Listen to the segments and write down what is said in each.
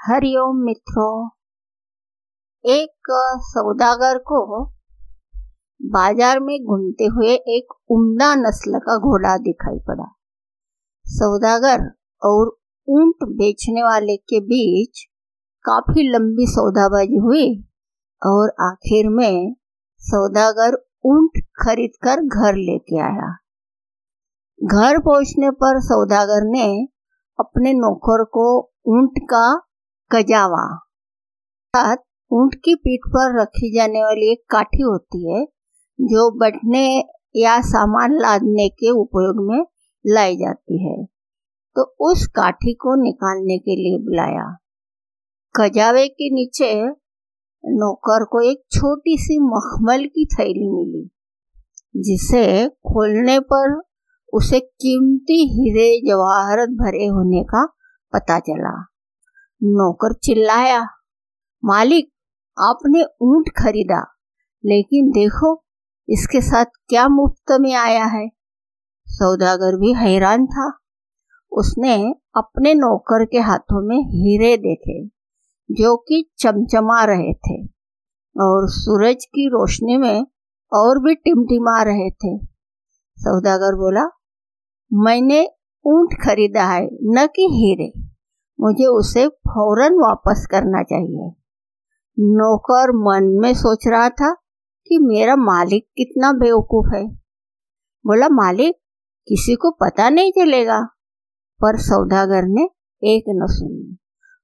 हरिओम मित्रों, एक सौदागर को बाज़ार में घूमते हुए एक उम्दा नस्ल का घोड़ा दिखाई पड़ा। सौदागर और ऊँट बेचने वाले के बीच काफ़ी लंबी सौदाबाजी हुई और आखिर में सौदागर ऊँट खरीदकर घर लेके आया। घर पहुँचने पर सौदागर ने अपने नौकर को ऊँट का कजावा। अर्थात ऊँट की पीठ पर रखी जाने वाली एक काठी होती है, जो बैठने या सामान लादने के उपयोग में लाई जाती है। तो उस काठी को निकालने के लिए बुलाया। कजावे के नीचे नौकर को एक छोटी सी मखमल की थैली मिली, जिसे खोलने पर उसे कीमती हीरे जवाहरत भरे होने का पता चला। नौकर चिल्लाया, मालिक, आपने ऊँट खरीदा, लेकिन देखो, इसके साथ क्या मुफ़्त में आया है। सौदागर भी हैरान था। उसने अपने नौकर के हाथों में हीरे देखे, जो कि चमचमा रहे थे, और सूरज की रोशनी में और भी टिमटिमा रहे थे। सौदागर बोला, मैंने ऊँट खरीदा है, न कि हीरे। मुझे उसे फ़ौरन वापस करना चाहिए। नौकर मन में सोच रहा था कि मेरा मालिक कितना बेवकूफ़ है। बोला, मालिक, किसी को पता नहीं चलेगा। पर सौदागर ने एक न सुनी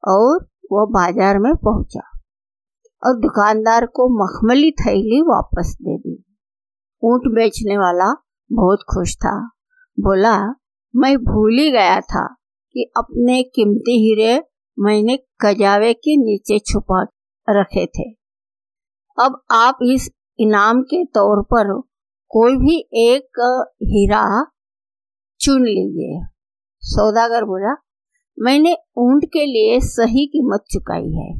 और वो बाज़ार में पहुँचा और दुकानदार को मखमली थैली वापस दे दी। ऊँट बेचने वाला बहुत खुश था। बोला, मैं भूल ही गया था कि अपने कीमती हीरे मैंने कजावे के नीचे छुपा रखे थे। अब आप इस इनाम के तौर पर कोई भी एक हीरा चुन लीजिए। सौदागर बोला, मैंने ऊँट के लिए सही कीमत चुकाई है,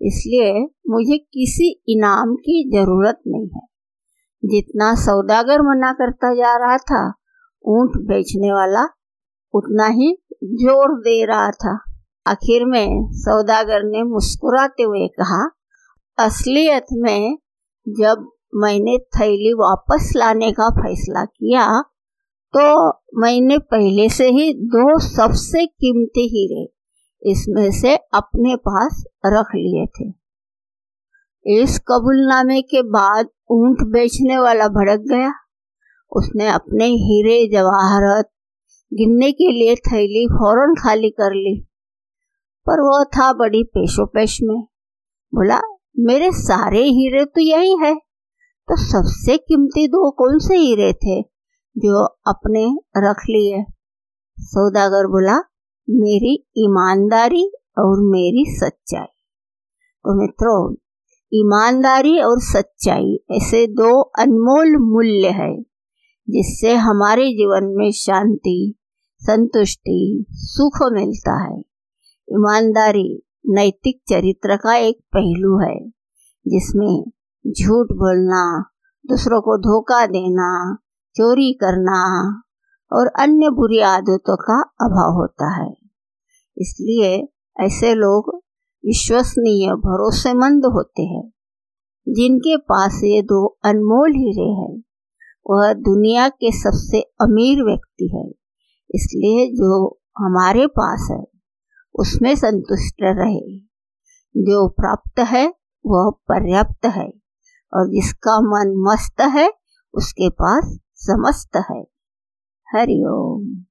इसलिए मुझे किसी इनाम की ज़रूरत नहीं है। जितना सौदागर मना करता जा रहा था, ऊँट बेचने वाला उतना ही ज़ोर दे रहा था। आखिर में सौदागर ने मुस्कुराते हुए कहा, असलियत में जब मैंने थैली वापस लाने का फैसला किया तो मैंने पहले से ही दो सबसे कीमती हीरे इसमें से अपने पास रख लिए थे। इस कबूलनामे के बाद ऊँट बेचने वाला भड़क गया। उसने अपने हीरे जवाहरत गिनने के लिए थैली फ़ौरन खाली कर ली। पर वह था बड़ी पेशो पेश में। बोला, मेरे सारे हीरे तो यही है। तो सबसे कीमती दो कौन से हीरे थे जो अपने रख लिए? सौदागर बोला, मेरी ईमानदारी और मेरी सच्चाई। तो मित्रों, ईमानदारी और सच्चाई ऐसे दो अनमोल मूल्य है जिससे हमारे जीवन में शांति संतुष्टि, सुख मिलता है। ईमानदारी, नैतिक चरित्र का एक पहलू है, जिसमें झूठ बोलना, दूसरों को धोखा देना, चोरी करना और अन्य बुरी आदतों का अभाव होता है। इसलिए ऐसे लोग विश्वसनीय, भरोसेमंद होते हैं। जिनके पास ये दो अनमोल हीरे हैं, वह दुनिया के सबसे अमीर व्यक्ति है। इसलिए जो हमारे पास है, उसमें संतुष्ट रहे। जो प्राप्त है, वह पर्याप्त है, और जिसका मन मस्त है, उसके पास समस्त है। हरिओम